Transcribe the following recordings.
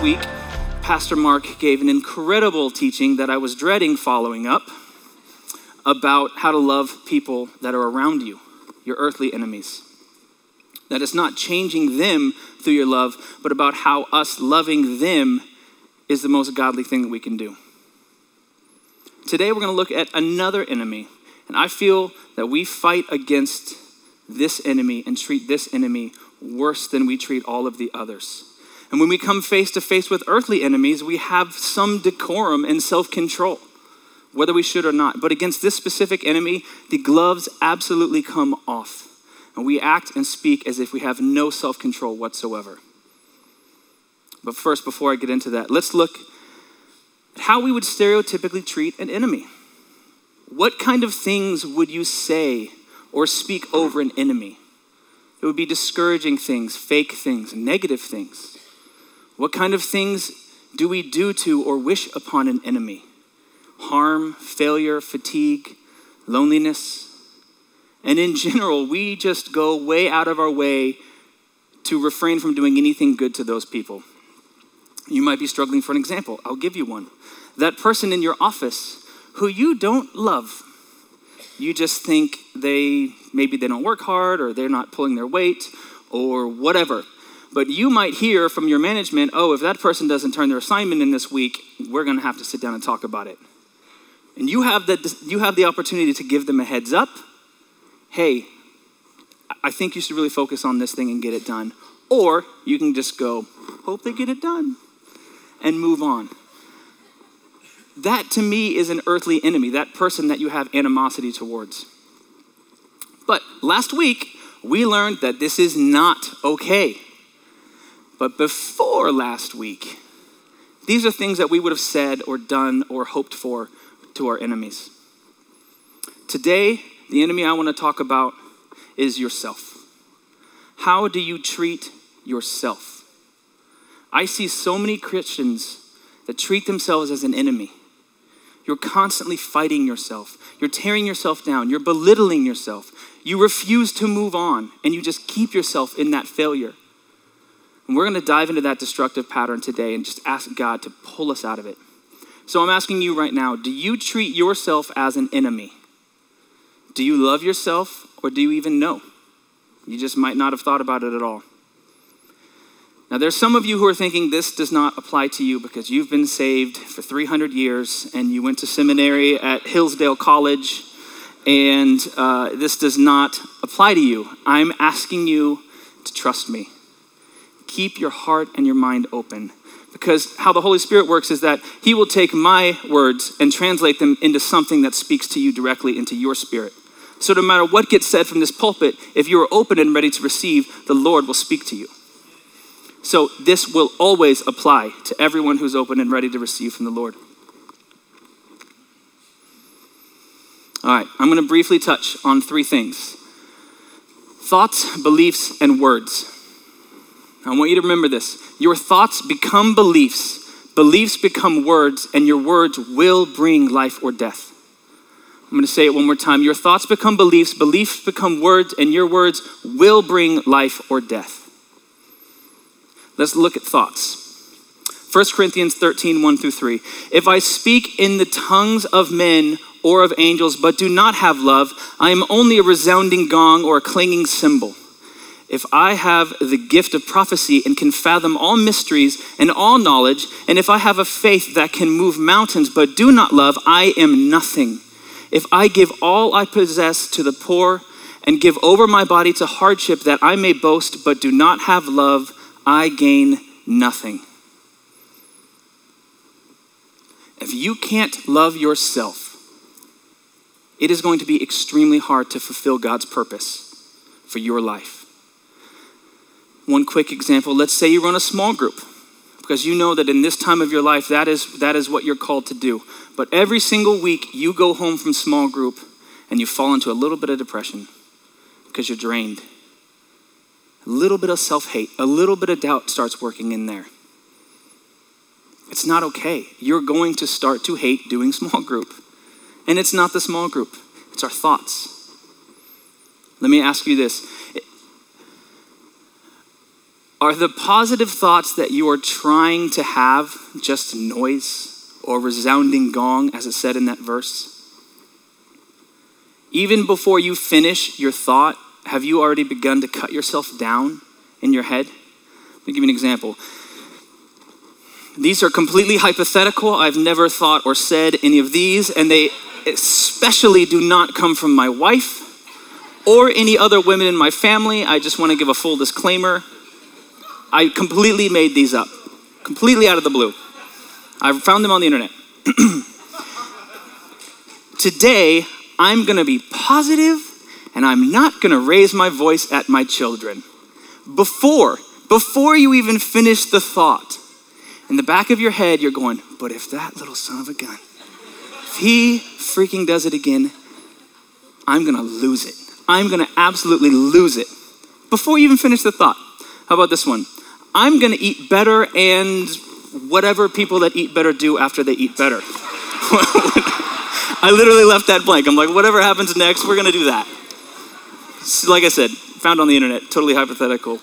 last week, Pastor Mark gave an incredible teaching that I was dreading following up about how to love people that are around you, your earthly enemies. That it's not changing them through your love, but about how us loving them is the most godly thing that we can do. Today, we're going to look at another enemy. And I feel that we fight against this enemy and treat this enemy worse than we treat all of the others. And when we come face to face with earthly enemies, we have some decorum and self control, whether we should or not. But against this specific enemy, the gloves absolutely come off. And we act and speak as if we have no self control whatsoever. But first, before I get into that, let's look at how we would stereotypically treat an enemy. What kind of things would you say or speak over an enemy? It would be discouraging things, fake things, negative things. What kind of things do we do to or wish upon an enemy? Harm, failure, fatigue, loneliness. And in general, we just go way out of our way to refrain from doing anything good to those people. You might be struggling for an example. I'll give you one. That person in your office who you don't love. You just think they maybe they don't work hard or they're not pulling their weight or whatever. But you might hear from your management, oh, if that person doesn't turn their assignment in this week, we're going to have to sit down and talk about it. And you have, the, you have the opportunity to give them a heads up. Hey, I think you should really focus on this thing and get it done. Or you can just go, hope they get it done, and move on. That to me is an earthly enemy, that person that you have animosity towards. But last week, we learned that this is not okay. But before last week, these are things that we would have said or done or hoped for to our enemies. Today, the enemy I want to talk about is yourself. How do you treat yourself? I see so many Christians that treat themselves as an enemy. You're constantly fighting yourself. You're tearing yourself down. You're belittling yourself. You refuse to move on, and you just keep yourself in that failure. And we're going to dive into that destructive pattern today and just ask God to pull us out of it. So I'm asking you right now do you treat yourself as an enemy? Do you love yourself or do you even know? You just might not have thought about it at all. Now, there's some of you who are thinking this does not apply to you because you've been saved for 300 years and you went to seminary at Hillsdale College and uh, this does not apply to you. I'm asking you to trust me keep your heart and your mind open. Because how the Holy Spirit works is that He will take my words and translate them into something that speaks to you directly into your spirit. So, no matter what gets said from this pulpit, if you are open and ready to receive, the Lord will speak to you. So, this will always apply to everyone who's open and ready to receive from the Lord. All right, I'm going to briefly touch on three things thoughts, beliefs, and words. I want you to remember this. Your thoughts become beliefs, beliefs become words, and your words will bring life or death. I'm going to say it one more time. Your thoughts become beliefs, beliefs become words, and your words will bring life or death. Let's look at thoughts. 1 Corinthians 13, 1 through 3. If I speak in the tongues of men or of angels, but do not have love, I am only a resounding gong or a clanging cymbal if I have the gift of prophecy and can fathom all mysteries and all knowledge, and if I have a faith that can move mountains but do not love, I am nothing. If I give all I possess to the poor and give over my body to hardship that I may boast but do not have love, I gain nothing. If you can't love yourself, it is going to be extremely hard to fulfill God's purpose for your life. One quick example let's say you run a small group because you know that in this time of your life, that is, that is what you're called to do. But every single week, you go home from small group and you fall into a little bit of depression because you're drained. A little bit of self hate, a little bit of doubt starts working in there. It's not okay. You're going to start to hate doing small group. And it's not the small group, it's our thoughts. Let me ask you this Are the positive thoughts that you are trying to have just noise or resounding gong, as it said in that verse? Even before you finish your thought, have you already begun to cut yourself down in your head? Let me give you an example. These are completely hypothetical. I've never thought or said any of these, and they especially do not come from my wife or any other women in my family. I just want to give a full disclaimer. I completely made these up, completely out of the blue. I found them on the internet. Today, I'm going to be positive and I'm not going to raise my voice at my children. Before, before you even finish the thought, in the back of your head, you're going, but if that little son of a gun, if he freaking does it again, I'm going to lose it. I'm going to absolutely lose it. Before you even finish the thought, how about this one? I'm going to eat better and whatever people that eat better do after they eat better. I literally left that blank. I'm like, whatever happens next, we're going to do that. Like I said, found on the internet, totally hypothetical.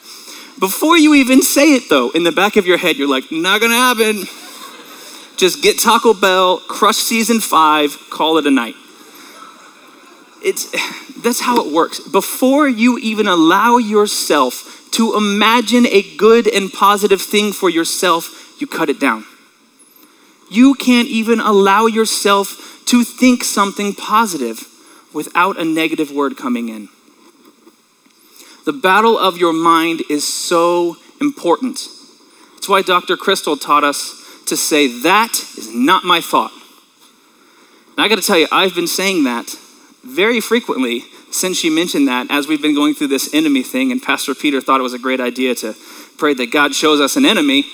Before you even say it, though, in the back of your head, you're like, not gonna happen. Just get Taco Bell, crush season five, call it a night. It's, that's how it works. Before you even allow yourself to imagine a good and positive thing for yourself, you cut it down. You can't even allow yourself to think something positive without a negative word coming in. The battle of your mind is so important. That's why Dr. Crystal taught us to say, That is not my thought. And I got to tell you, I've been saying that very frequently since she mentioned that as we've been going through this enemy thing. And Pastor Peter thought it was a great idea to pray that God shows us an enemy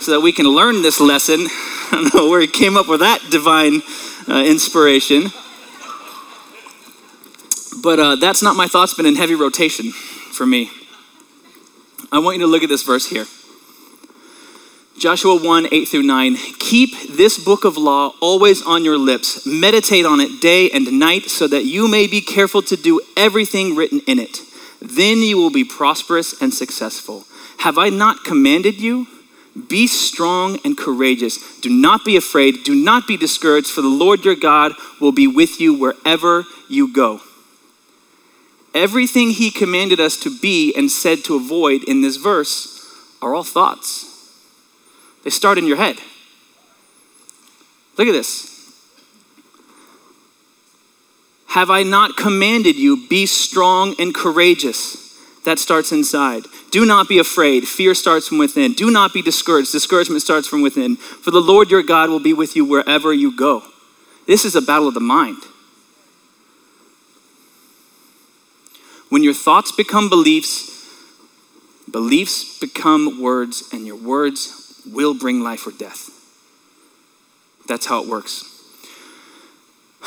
so that we can learn this lesson. I don't know where he came up with that divine uh, inspiration. But uh, that's not my thoughts, been in heavy rotation for me. I want you to look at this verse here. Joshua 1 8 through 9. Keep this book of law always on your lips. Meditate on it day and night so that you may be careful to do everything written in it. Then you will be prosperous and successful. Have I not commanded you? Be strong and courageous. Do not be afraid. Do not be discouraged, for the Lord your God will be with you wherever you go. Everything he commanded us to be and said to avoid in this verse are all thoughts. They start in your head. Look at this. Have I not commanded you, be strong and courageous? That starts inside. Do not be afraid. Fear starts from within. Do not be discouraged. Discouragement starts from within. For the Lord your God will be with you wherever you go. This is a battle of the mind. When your thoughts become beliefs, beliefs become words, and your words will bring life or death. That's how it works.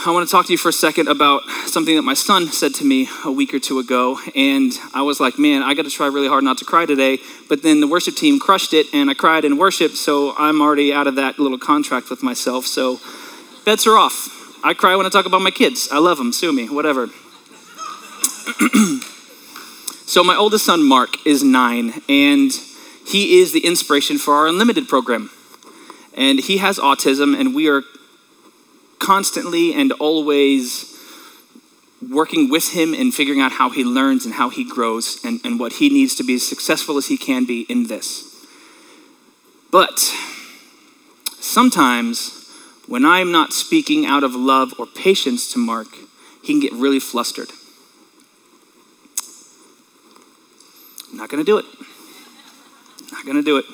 I want to talk to you for a second about something that my son said to me a week or two ago. And I was like, man, I got to try really hard not to cry today. But then the worship team crushed it, and I cried in worship. So I'm already out of that little contract with myself. So bets are off. I cry when I talk about my kids. I love them. Sue me, whatever. so, my oldest son, Mark, is nine, and he is the inspiration for our Unlimited program. And he has autism, and we are constantly and always working with him and figuring out how he learns and how he grows and, and what he needs to be as successful as he can be in this. But sometimes, when I'm not speaking out of love or patience to Mark, he can get really flustered. I'm not going to do it. Going to do it.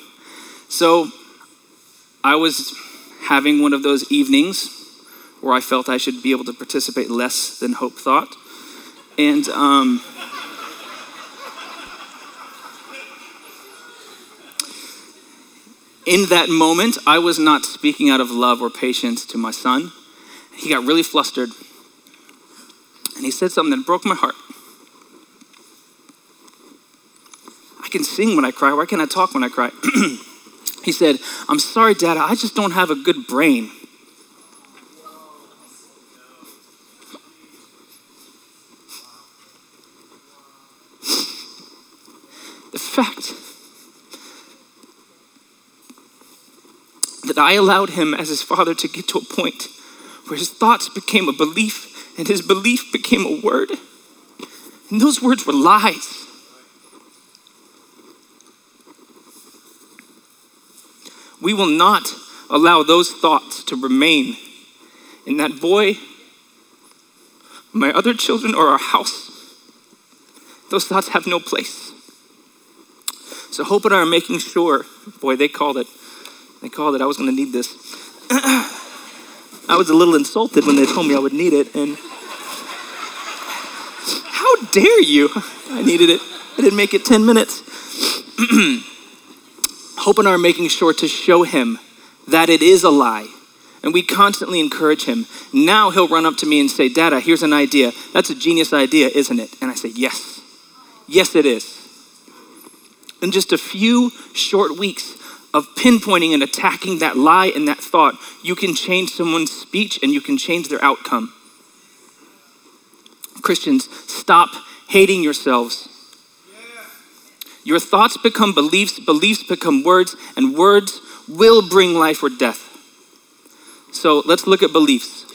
So I was having one of those evenings where I felt I should be able to participate less than Hope thought. And um, in that moment, I was not speaking out of love or patience to my son. He got really flustered. And he said something that broke my heart. I can sing when I cry. Why can't I talk when I cry? he said, I'm sorry, Dad, I just don't have a good brain. The fact that I allowed him as his father to get to a point where his thoughts became a belief and his belief became a word. And those words were lies. We will not allow those thoughts to remain in that boy, my other children, or our house. Those thoughts have no place. So Hope and I are making sure, boy, they called it. They called it. I was going to need this. I was a little insulted when they told me I would need it, and how dare you? I needed it. I didn't make it 10 minutes. Hope and I are making sure to show him that it is a lie. And we constantly encourage him. Now he'll run up to me and say, Dada, here's an idea. That's a genius idea, isn't it? And I say, Yes. Yes, it is. In just a few short weeks of pinpointing and attacking that lie and that thought, you can change someone's speech and you can change their outcome. Christians, stop hating yourselves. Your thoughts become beliefs, beliefs become words, and words will bring life or death. So let's look at beliefs.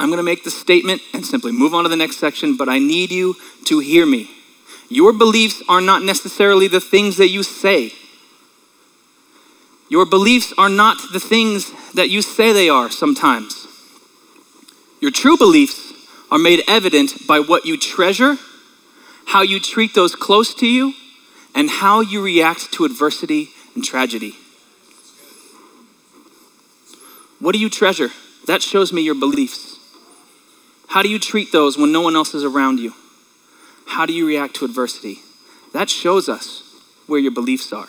I'm going to make the statement and simply move on to the next section, but I need you to hear me. Your beliefs are not necessarily the things that you say. Your beliefs are not the things that you say they are sometimes. Your true beliefs are made evident by what you treasure, how you treat those close to you, and how you react to adversity and tragedy. What do you treasure? That shows me your beliefs. How do you treat those when no one else is around you? How do you react to adversity? That shows us where your beliefs are.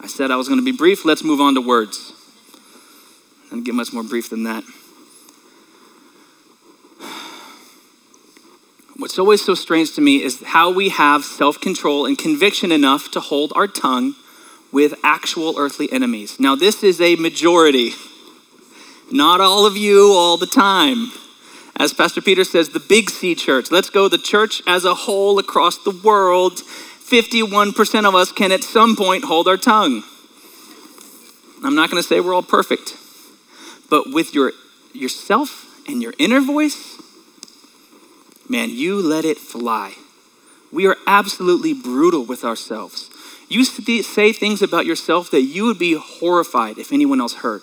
I said I was going to be brief. Let's move on to words. And get much more brief than that. What's always so strange to me is how we have self control and conviction enough to hold our tongue with actual earthly enemies. Now, this is a majority. Not all of you all the time. As Pastor Peter says, the big C church. Let's go, the church as a whole across the world. 51% of us can at some point hold our tongue. I'm not going to say we're all perfect, but with your yourself and your inner voice, man, you let it fly. We are absolutely brutal with ourselves. You say things about yourself that you would be horrified if anyone else heard.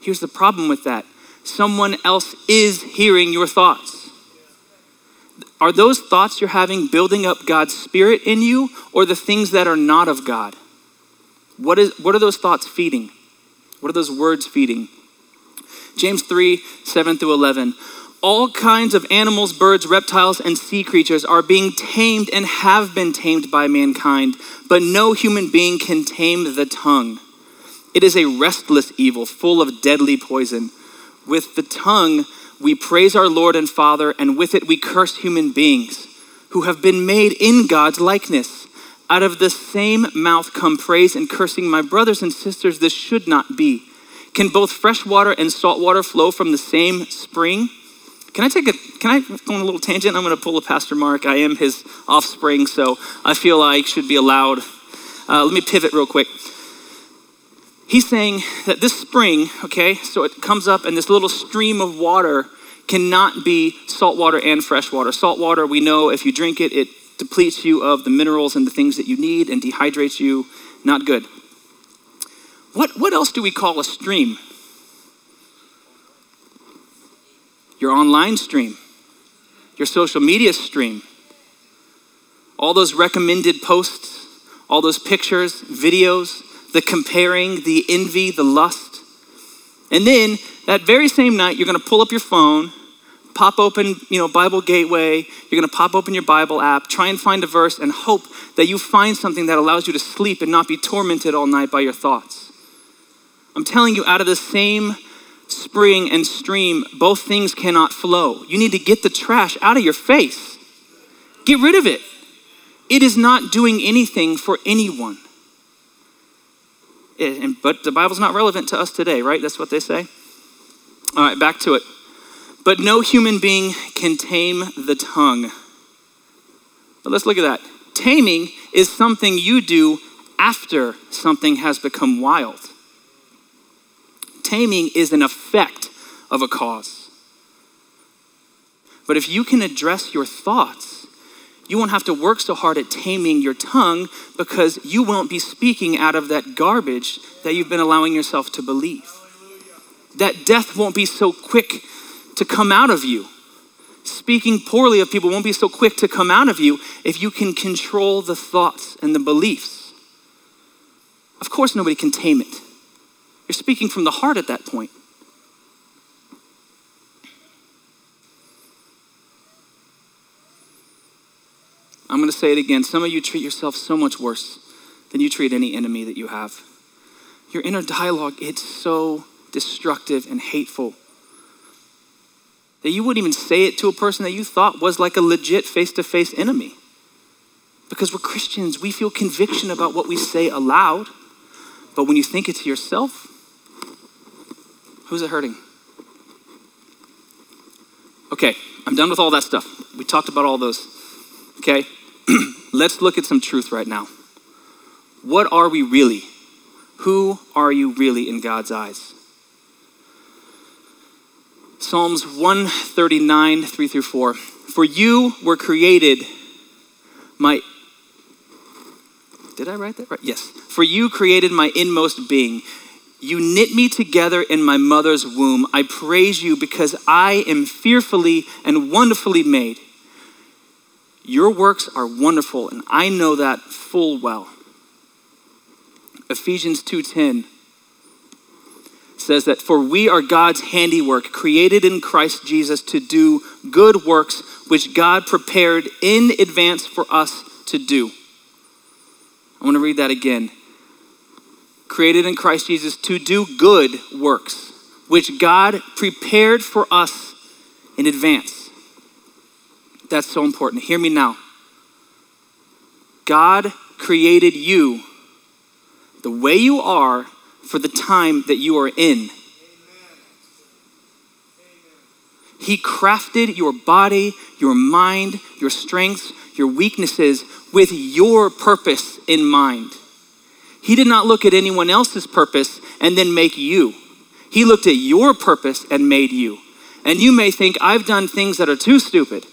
Here's the problem with that someone else is hearing your thoughts. Are those thoughts you're having building up God's Spirit in you or the things that are not of God? What, is, what are those thoughts feeding? What are those words feeding? James 3 7 through 11 all kinds of animals, birds, reptiles, and sea creatures are being tamed and have been tamed by mankind, but no human being can tame the tongue. It is a restless evil, full of deadly poison. With the tongue, we praise our Lord and Father, and with it, we curse human beings who have been made in God's likeness. Out of the same mouth come praise and cursing. My brothers and sisters, this should not be. Can both fresh water and salt water flow from the same spring? Can I take a, can I go on a little tangent? I'm going to pull a Pastor Mark. I am his offspring, so I feel like should be allowed. Uh, let me pivot real quick. He's saying that this spring, okay, so it comes up and this little stream of water cannot be salt water and fresh water. Salt water, we know if you drink it, it depletes you of the minerals and the things that you need and dehydrates you. Not good. What, what else do we call a stream? Your online stream, your social media stream, all those recommended posts, all those pictures, videos, the comparing, the envy, the lust. And then that very same night, you're going to pull up your phone, pop open, you know, Bible Gateway, you're going to pop open your Bible app, try and find a verse and hope that you find something that allows you to sleep and not be tormented all night by your thoughts. I'm telling you out of the same spring and stream, both things cannot flow. You need to get the trash out of your face. Get rid of it. It is not doing anything for anyone. It, and, but the Bible's not relevant to us today, right? That's what they say. All right, back to it. But no human being can tame the tongue. But let's look at that. taming is something you do after something has become wild. Taming is an effect of a cause. But if you can address your thoughts, you won't have to work so hard at taming your tongue because you won't be speaking out of that garbage that you've been allowing yourself to believe. That death won't be so quick to come out of you. Speaking poorly of people won't be so quick to come out of you if you can control the thoughts and the beliefs. Of course, nobody can tame it. You're speaking from the heart at that point. I'm going to say it again. Some of you treat yourself so much worse than you treat any enemy that you have. Your inner dialogue, it's so destructive and hateful that you wouldn't even say it to a person that you thought was like a legit face to face enemy. Because we're Christians, we feel conviction about what we say aloud. But when you think it to yourself, who's it hurting? Okay, I'm done with all that stuff. We talked about all those. Okay, let's look at some truth right now. What are we really? Who are you really in God's eyes? Psalms 139, 3 through 4. For you were created, my. Did I write that right? Yes. For you created my inmost being. You knit me together in my mother's womb. I praise you because I am fearfully and wonderfully made. Your works are wonderful, and I know that full well. Ephesians 2:10 says that for we are God's handiwork, created in Christ Jesus to do good works which God prepared in advance for us to do. I want to read that again. Created in Christ Jesus to do good works which God prepared for us in advance. That's so important. Hear me now. God created you the way you are for the time that you are in. He crafted your body, your mind, your strengths, your weaknesses with your purpose in mind. He did not look at anyone else's purpose and then make you. He looked at your purpose and made you. And you may think, I've done things that are too stupid.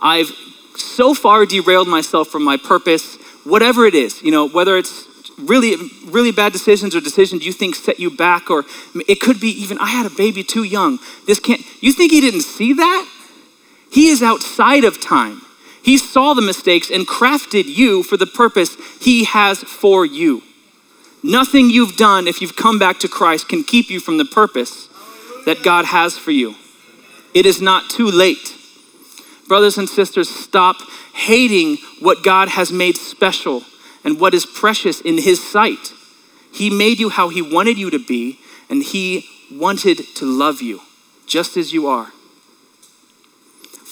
I've so far derailed myself from my purpose, whatever it is, you know, whether it's really, really bad decisions or decisions you think set you back, or it could be even, I had a baby too young. This can't, you think he didn't see that? He is outside of time. He saw the mistakes and crafted you for the purpose he has for you. Nothing you've done, if you've come back to Christ, can keep you from the purpose that God has for you. It is not too late. Brothers and sisters, stop hating what God has made special and what is precious in His sight. He made you how He wanted you to be, and He wanted to love you just as you are.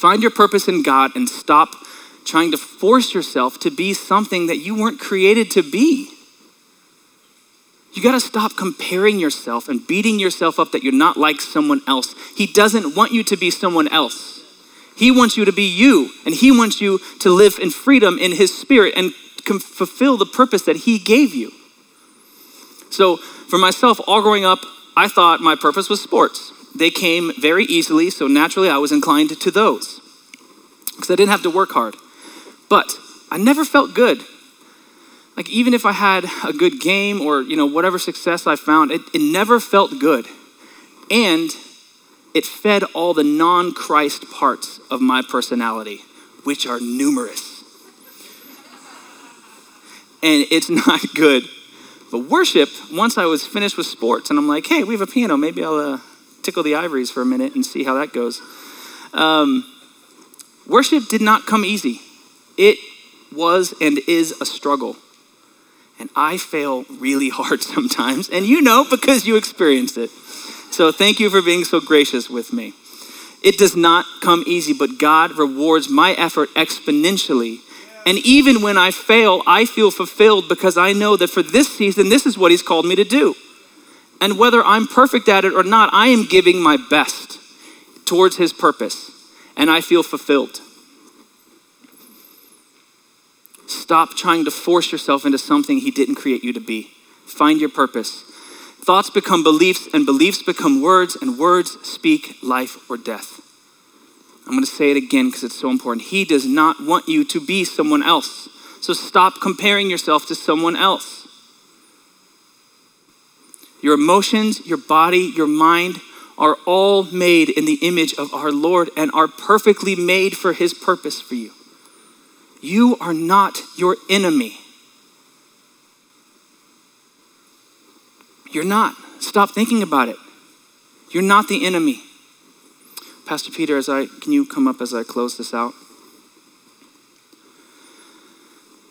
Find your purpose in God and stop trying to force yourself to be something that you weren't created to be. You got to stop comparing yourself and beating yourself up that you're not like someone else. He doesn't want you to be someone else. He wants you to be you, and He wants you to live in freedom in His Spirit and fulfill the purpose that He gave you. So, for myself, all growing up, I thought my purpose was sports. They came very easily, so naturally I was inclined to those because I didn't have to work hard. But I never felt good. Like even if I had a good game or you know whatever success I found, it, it never felt good. And it fed all the non-Christ parts of my personality, which are numerous and it's not good. But worship, once I was finished with sports, and I'm like, hey, we have a piano. Maybe I'll uh, tickle the ivories for a minute and see how that goes. Um, worship did not come easy. It was and is a struggle. And I fail really hard sometimes, and you know because you experienced it. So thank you for being so gracious with me. It does not come easy, but God rewards my effort exponentially and even when I fail, I feel fulfilled because I know that for this season, this is what He's called me to do. And whether I'm perfect at it or not, I am giving my best towards His purpose, and I feel fulfilled. Stop trying to force yourself into something He didn't create you to be. Find your purpose. Thoughts become beliefs, and beliefs become words, and words speak life or death. I'm going to say it again because it's so important. He does not want you to be someone else. So stop comparing yourself to someone else. Your emotions, your body, your mind are all made in the image of our Lord and are perfectly made for His purpose for you. You are not your enemy. You're not. Stop thinking about it. You're not the enemy. Pastor Peter, as I can you come up as I close this out?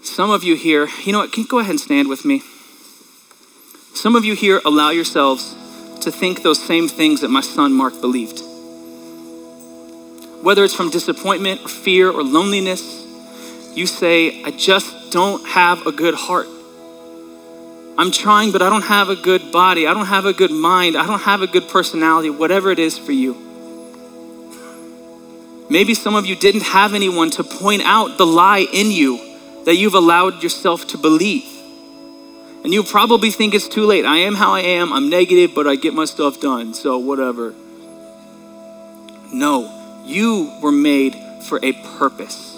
Some of you here, you know what, can you go ahead and stand with me? Some of you here allow yourselves to think those same things that my son Mark believed. Whether it's from disappointment or fear or loneliness, you say, I just don't have a good heart. I'm trying, but I don't have a good body. I don't have a good mind. I don't have a good personality, whatever it is for you. Maybe some of you didn't have anyone to point out the lie in you that you've allowed yourself to believe. And you probably think it's too late. I am how I am. I'm negative, but I get my stuff done. So, whatever. No, you were made for a purpose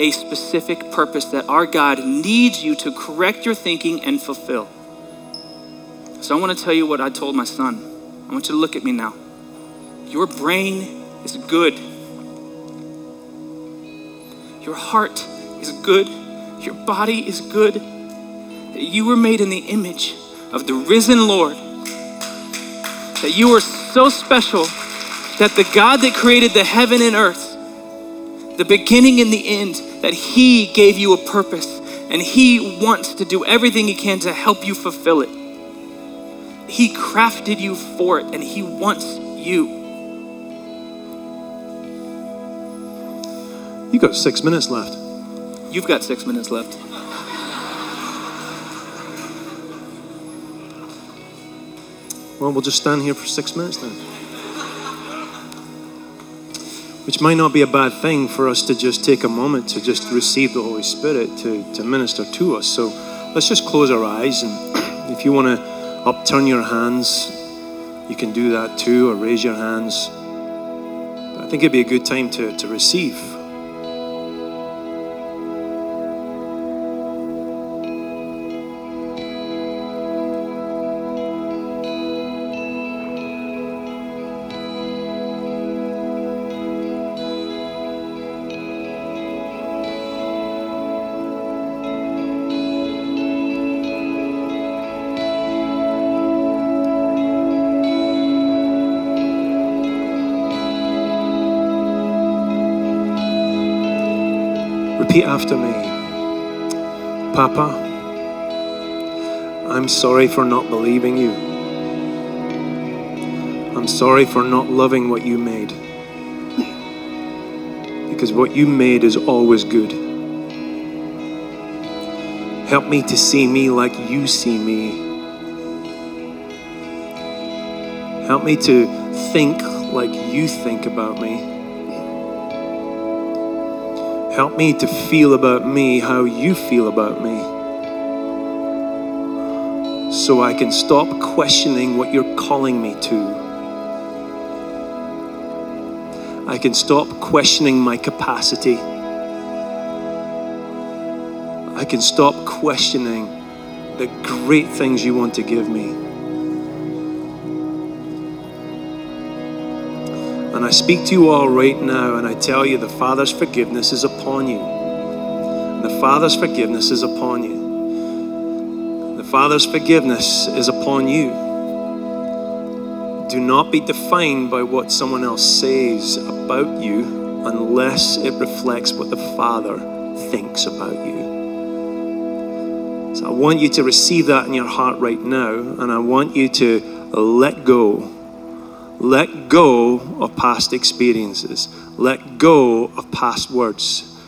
a specific purpose that our God needs you to correct your thinking and fulfill. So I want to tell you what I told my son. I want you to look at me now. Your brain is good. Your heart is good. Your body is good. You were made in the image of the risen Lord. That you are so special that the God that created the heaven and earth the beginning and the end, that He gave you a purpose and He wants to do everything He can to help you fulfill it. He crafted you for it and He wants you. You got six minutes left. You've got six minutes left. Well, we'll just stand here for six minutes then which might not be a bad thing for us to just take a moment to just receive the Holy Spirit to, to minister to us. So let's just close our eyes. And if you want to upturn your hands, you can do that too, or raise your hands. But I think it'd be a good time to, to receive. Repeat after me. Papa, I'm sorry for not believing you. I'm sorry for not loving what you made. Because what you made is always good. Help me to see me like you see me. Help me to think like you think about me. Help me to feel about me how you feel about me. So I can stop questioning what you're calling me to. I can stop questioning my capacity. I can stop questioning the great things you want to give me. And I speak to you all right now, and I tell you the Father's forgiveness is upon you. The Father's forgiveness is upon you. The Father's forgiveness is upon you. Do not be defined by what someone else says about you unless it reflects what the Father thinks about you. So I want you to receive that in your heart right now, and I want you to let go let go of past experiences. Let go of past words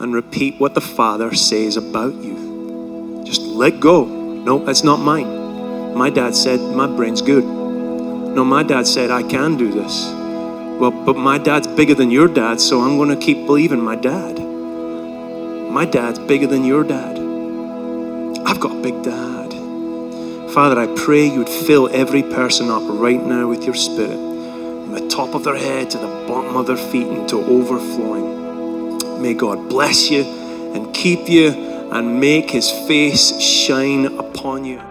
and repeat what the Father says about you. Just let go. No, that's not mine. My dad said, My brain's good. No, my dad said, I can do this. Well, but my dad's bigger than your dad, so I'm going to keep believing my dad. My dad's bigger than your dad. I've got a big dad. Father, I pray you would fill every person up right now with your spirit, from the top of their head to the bottom of their feet to overflowing. May God bless you and keep you and make his face shine upon you.